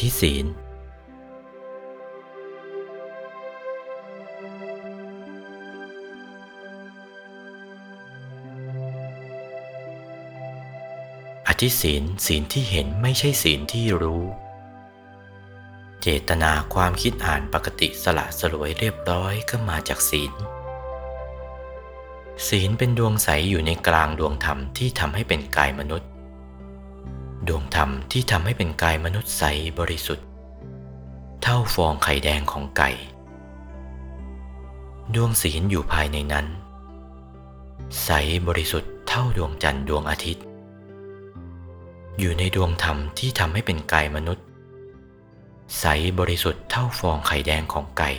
ธิศีล อธิศีลศีลที่เห็นไม่ใช่ศีลที่รู้ เจตนาความคิดอ่านปกติสละสลวยเรียบร้อยก็มาจากศีล ศีลเป็นดวงใสอยู่ในกลางดวงธรรมที่ทำให้เป็นกายมนุษย์ ดวงธรรมที่ทำให้เป็นกายมนุษย์ใสบริสุทธิ์ เท่าฟองไข่แดงของไก่ ดวงศีลอยู่ภายในนั้น ใสบริสุทธิ์เท่าดวงจันทร์ดวงอาทิตย์ อยู่ในดวงธรรมที่ทำให้เป็นกายมนุษย์ ใสบริสุทธิ์เท่าฟองไข่แดงของไก่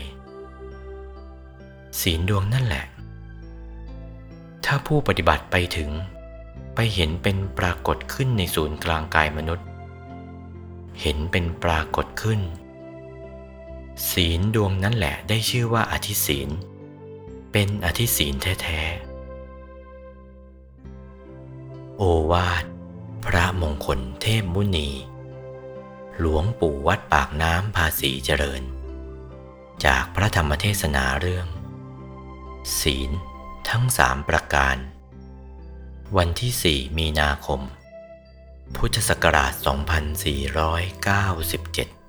ศีลดวงนั่นแหละ ถ้าผู้ปฏิบัติไปถึง ไปเห็นเป็นปรากฏขึ้นในศูนย์กลางกายมนุษย์ เห็นเป็นปรากฏขึ้น ศีลดวงนั้นแหละได้ชื่อว่าอธิศีล เป็นอธิศีลแท้ๆ โอวาท พระมงคลเทพมุนี หลวงปู่วัดปากน้ำภาษีเจริญ จากพระธรรมเทศนาเรื่อง ศีลทั้งสามประการ วันที่ 4 มีนาคม พุทธศักราช 2497